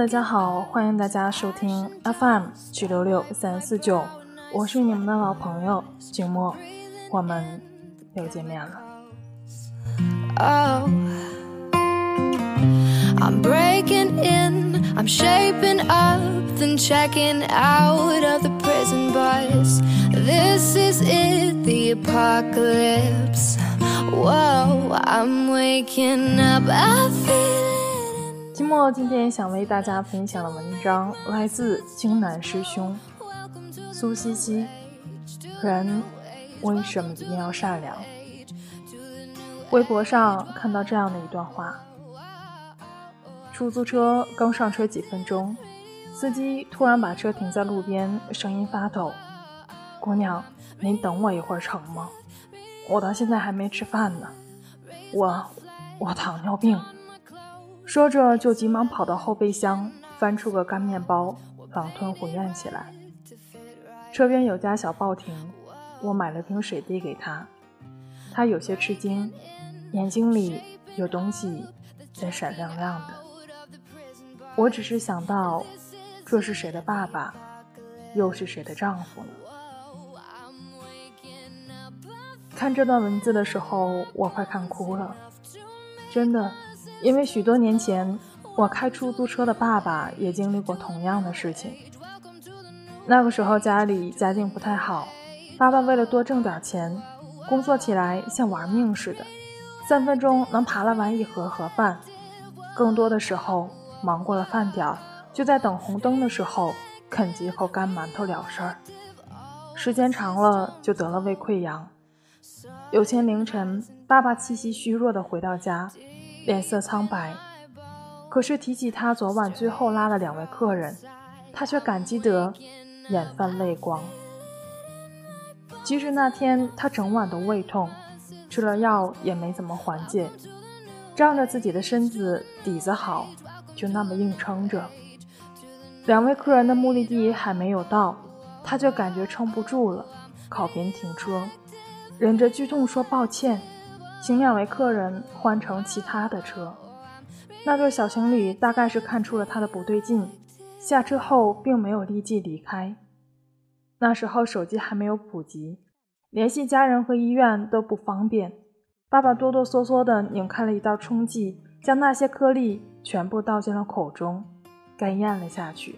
Hello，大家好，欢迎大家收听 FM 九六六三四九，我是你们的老朋友静默，我们又见面了。Oh, I'm breaking in, I'm shaping up, then checking out of the prison bars. This is it, the apocalypse. Whoa, I'm waking up, I feel it. 金默今天想为大家分享的文章来自京南师兄苏西西。人为什么一定要善良？微博上看到这样的一段话：出租车刚上车几分钟，司机突然把车停在路边，声音发抖：“姑娘，您等我一会儿成吗？我到现在还没吃饭呢。我，我糖尿病。”说着就急忙跑到后备箱，翻出个干面包，狼吞虎咽起来。车边有家小报亭，我买了瓶水递给他，他有些吃惊。眼睛里有东西在闪亮亮的。我只是想到，这是谁的爸爸，又是谁的丈夫呢？看这段文字的时候，我快看哭了。真的，因为许多年前，我开出租车的爸爸也经历过同样的事情。那个时候家里家境不太好，爸爸为了多挣点钱，工作起来像玩命似的。三分钟能扒拉完一盒盒饭，更多的时候忙过了饭点儿，就在等红灯的时候啃几口干馒头了事儿。时间长了就得了胃溃疡。有天凌晨，爸爸气息虚弱地回到家，脸色苍白。可是提起他昨晚最后拉了两位客人，他却感激得眼泛泪光。其实那天他整晚都胃痛。吃了药也没怎么缓解，仗着自己的身子底子好，就那么硬撑着。两位客人的目的地还没有到，他就感觉撑不住了，靠边停车，忍着剧痛说抱歉，请两位客人换乘其他的车。那对小情侣大概是看出了他的不对劲，下车后并没有立即离开。那时候手机还没有普及。联系家人和医院都不方便，爸爸哆哆嗦嗦地拧开了一道冲剂，将那些颗粒全部倒进了口中，干咽了下去，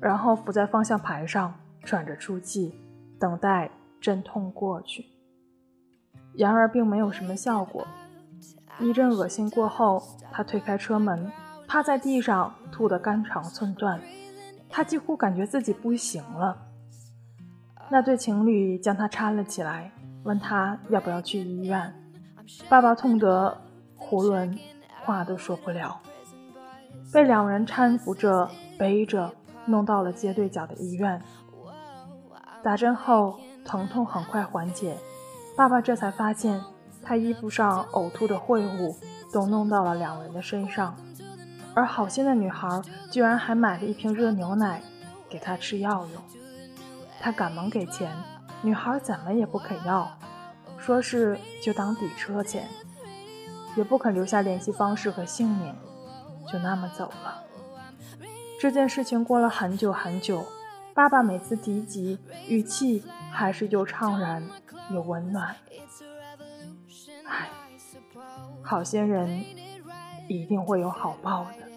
然后伏在方向盘上喘着粗气，等待阵痛过去。然而并没有什么效果，一阵恶心过后，他推开车门，趴在地上吐得肝肠寸断，他几乎感觉自己不行了。那对情侣将他搀了起来，问他要不要去医院。爸爸痛得囫囵，话都说不了，被两人搀扶着背着弄到了街对角的医院。打针后，疼痛很快缓解，爸爸这才发现他衣服上呕吐的秽物都弄到了两人的身上，而好心的女孩居然还买了一瓶热牛奶给他吃药用。他赶忙给钱，女孩怎么也不肯要，说是就当抵车钱，也不肯留下联系方式和姓名，就那么走了。这件事情过了很久很久，爸爸每次提及，语气还是又怅然又温暖。唉，好些人一定会有好报的。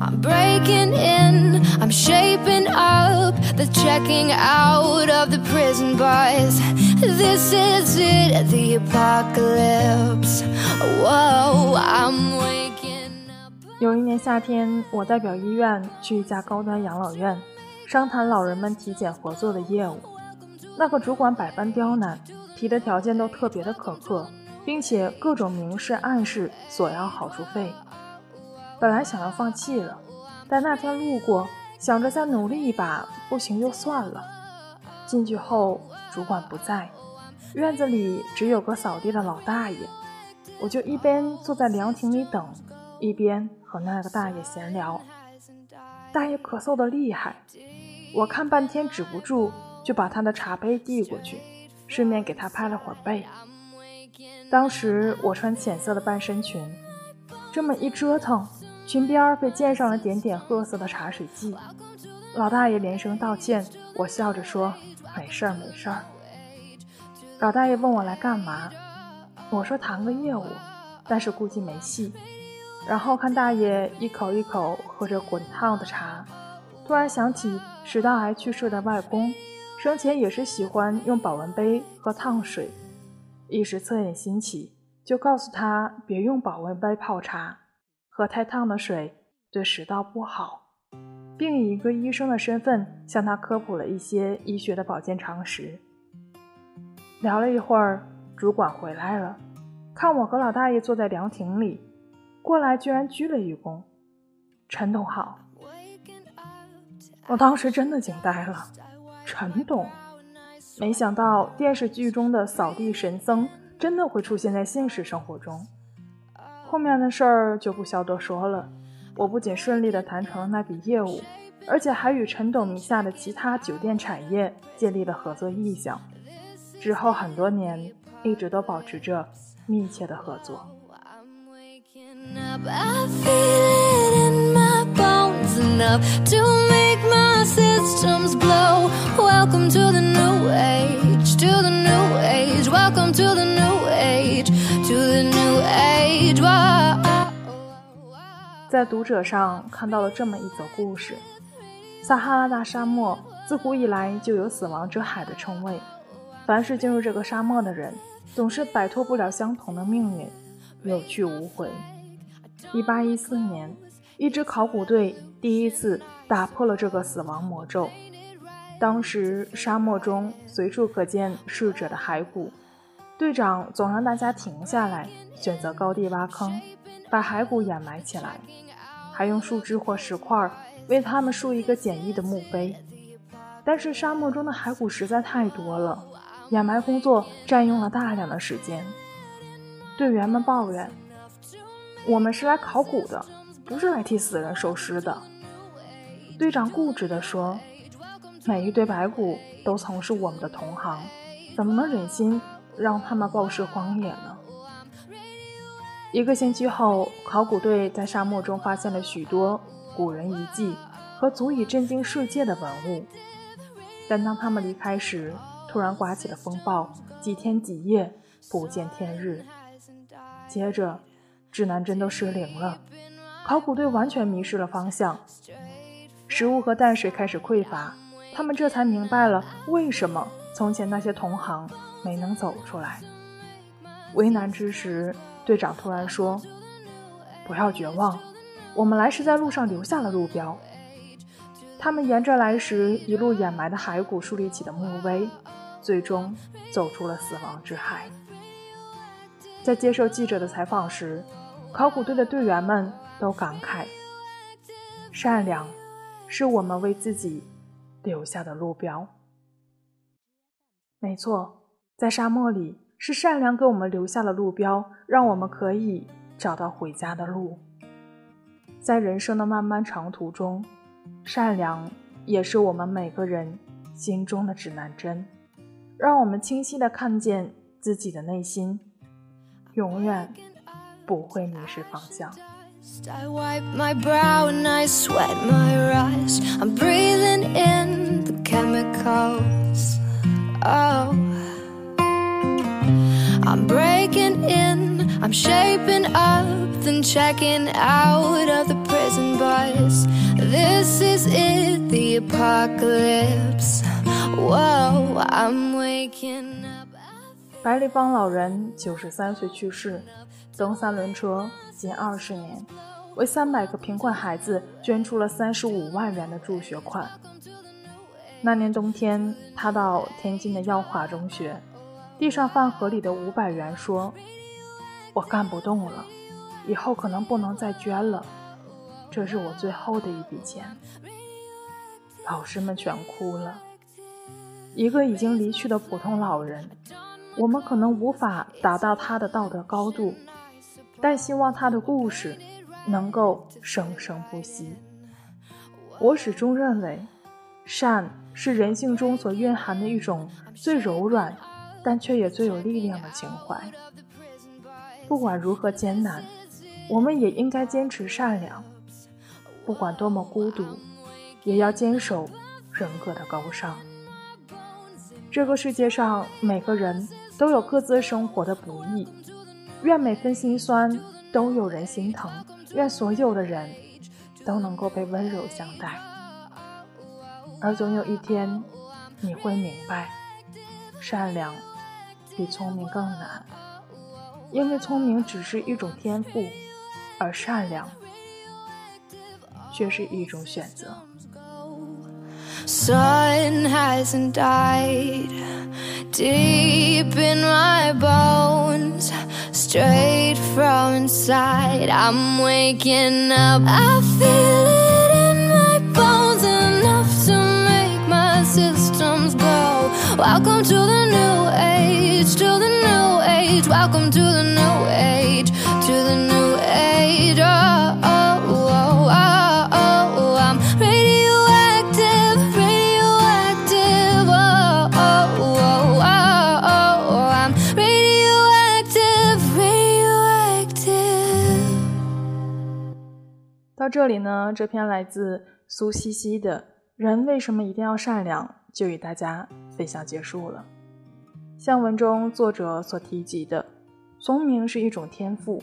I'm breaking in, I'm shaping up, the checking out of the prison bars. This is it, the apocalypse. Whoa, I'm waking up. 有一年夏天，我代表医院去一家高端养老院，商谈老人们体检合作的业务。那个主管百般刁难，提的条件都特别的苛刻，并且各种明示暗示索要好处费。本来想要放弃了，但那天路过，想着再努力一把，不行就算了。进去后，主管不在，院子里只有个扫地的老大爷。我就一边坐在凉亭里等，一边和那个大爷闲聊。大爷咳嗽的厉害，我看半天止不住，就把他的茶杯递过去，顺便给他拍了会儿背。当时我穿浅色的半身裙，这么一折腾，裙边被溅上了点点褐色的茶水迹。老大爷连声道歉，我笑着说：“没事儿，没事儿。”老大爷问我来干嘛，我说谈个业务，但是估计没戏。然后看大爷一口一口喝着滚烫的茶，突然想起食道癌去世的外公，生前也是喜欢用保温杯喝烫水。一时恻隐心起，就告诉他别用保温杯泡茶，喝太烫的水对食道不好，并以一个医生的身份向他科普了一些医学的保健常识。聊了一会儿，主管回来了，看我和老大爷坐在凉亭里，过来居然鞠了一躬：“陈董好。”我当时真的惊呆了，陈董。没想到电视剧中的扫地神僧真的会出现在现实生活中。后面的事儿就不消多说了。我不仅顺利的谈成了那笔业务，而且还与陈董名下的其他酒店产业建立了合作意向。之后很多年一直都保持着密切的合作。Systems blow welcome to the new age to the new age. Welcome to the new age to the new age. Woah 在读者上看到了这么一则故事。撒哈拉大沙漠自古以来就有死亡之海的称谓。凡是进入这个沙漠的人总是摆脱不了相同的命运有去无回。一八一四年一支考古队第一次打破了这个死亡魔咒。当时沙漠中随处可见逝者的骸骨，队长总让大家停下来，选择高地挖坑，把骸骨掩埋起来，还用树枝或石块为他们竖一个简易的墓碑。但是沙漠中的骸骨实在太多了，掩埋工作占用了大量的时间。队员们抱怨：“我们是来考古的，不是来替死人收尸的。”队长固执地说。每一堆白骨都曾是我们的同行，怎么能忍心让他们暴尸荒野呢？一个星期后，考古队在沙漠中发现了许多古人遗迹和足以震惊世界的文物。但当他们离开时，突然刮起了风暴，几天几夜不见天日。接着，指南针都失灵了，考古队完全迷失了方向，食物和淡水开始匮乏。他们这才明白了为什么从前那些同行没能走出来。为难之时，队长突然说：“不要绝望，我们来时在路上留下了路标。”他们沿着来时一路掩埋的骸骨树立起的墓碑，最终走出了死亡之海。在接受记者的采访时，考古队的队员们都感慨：“善良，是我们为自己。”留下的路标，没错，在沙漠里是善良给我们留下了路标，让我们可以找到回家的路。在人生的漫漫长途中，善良也是我们每个人心中的指南针，让我们清晰的看见自己的内心，永远不会迷失方向。I wipe my brow and I sweat my rise. I'm breathing in the chemicals. Oh, I'm breaking in, I'm shaping up, then checking out of the prison bus. This is it, the apocalypse. Whoa, I'm waking up. 白立方老人九十三岁去世， 蹬三轮车近二十年，为三百个贫困孩子捐出了三十五万元的助学款。那年冬天，他到天津的耀华中学，递上饭盒里的五百元，说：“我干不动了，以后可能不能再捐了，这是我最后的一笔钱。”老师们全哭了。一个已经离去的普通老人。我们可能无法达到他的道德高度，但希望他的故事能够生生不息。我始终认为，善是人性中所蕴含的一种最柔软，但却也最有力量的情怀。不管如何艰难，我们也应该坚持善良；不管多么孤独，也要坚守人格的高尚。这个世界上，每个人都有各自生活的不易，愿每分心酸都有人心疼，愿所有的人都能够被温柔相待。而总有一天，你会明白，善良比聪明更难，因为聪明只是一种天赋，而善良却是一种选择。sun hasn't died deep in my bones straight from inside. I'm waking up. I feel it in my bones enough to make my systems go welcome to the new age to the new age. Welcome to the new age to the new age. Oh, oh, 这里呢，这篇来自苏西西的《人为什么一定要善良》就与大家分享结束了。像文中作者所提及的，聪明是一种天赋，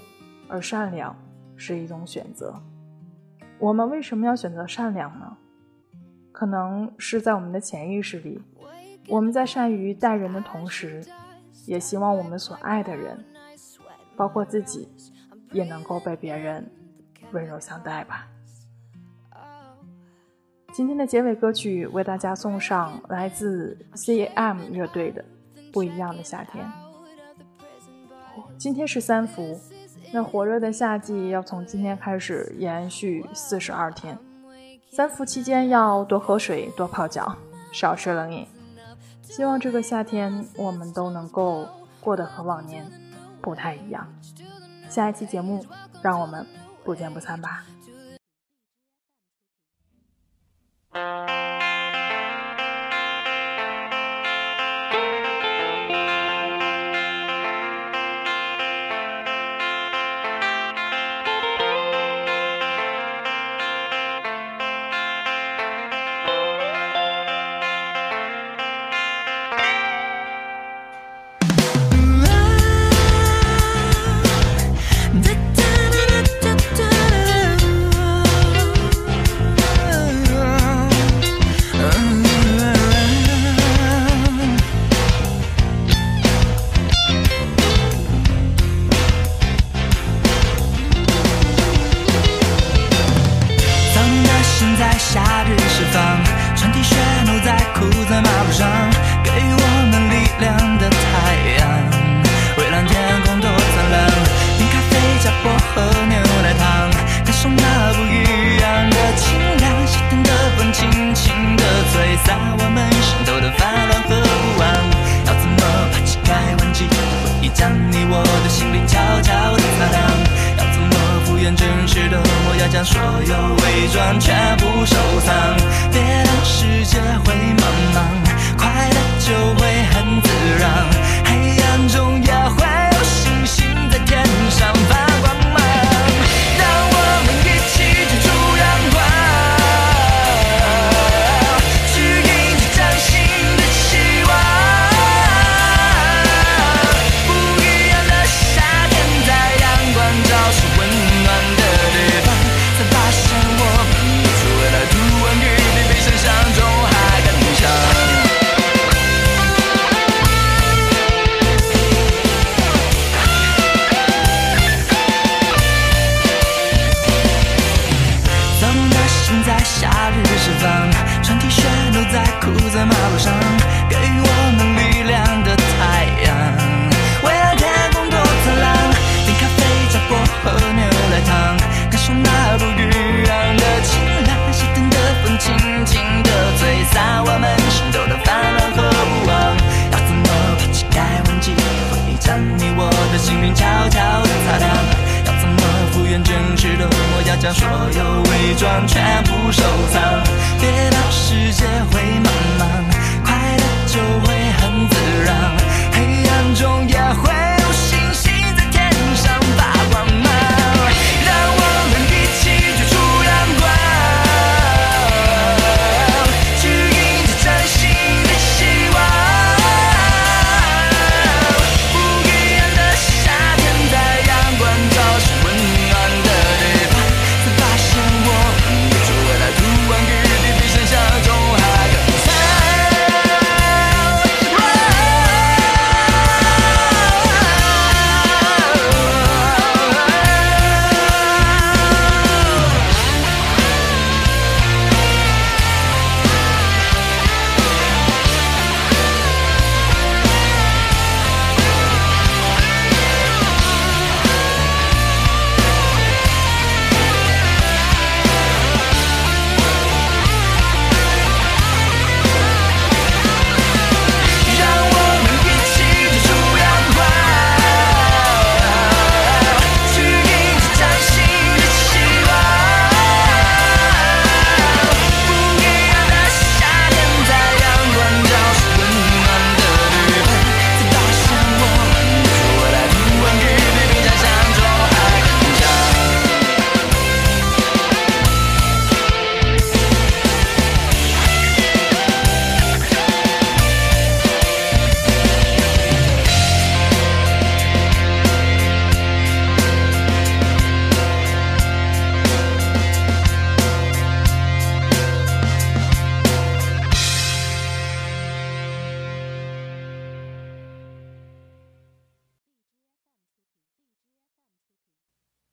而善良是一种选择。我们为什么要选择善良呢？可能是在我们的潜意识里，我们在善于待人的同时，也希望我们所爱的人，包括自己，也能够被别人温柔相待吧。今天的结尾歌曲为大家送上来自 C.M 乐队的《不一样的夏天》。今天是三伏，那火热的夏季要从今天开始延续四十二天。三伏期间要多喝水、多泡脚、少吃冷饮。希望这个夏天我们都能够过得和往年不太一样。下一期节目，让我们不见不散吧。放，穿 T 恤牛仔裤在马路上，给我们力量的太阳，蔚蓝天空多灿烂。冰咖啡加薄荷牛奶糖，感受那不一样的清凉，夏天的风轻轻的吹散我们心头的烦乱和不安。要怎么把乞丐忘记？回忆将你我的心灵悄悄地擦亮。要怎么敷衍真实的将所有伪装全部收藏？别的世界会茫茫，快乐就会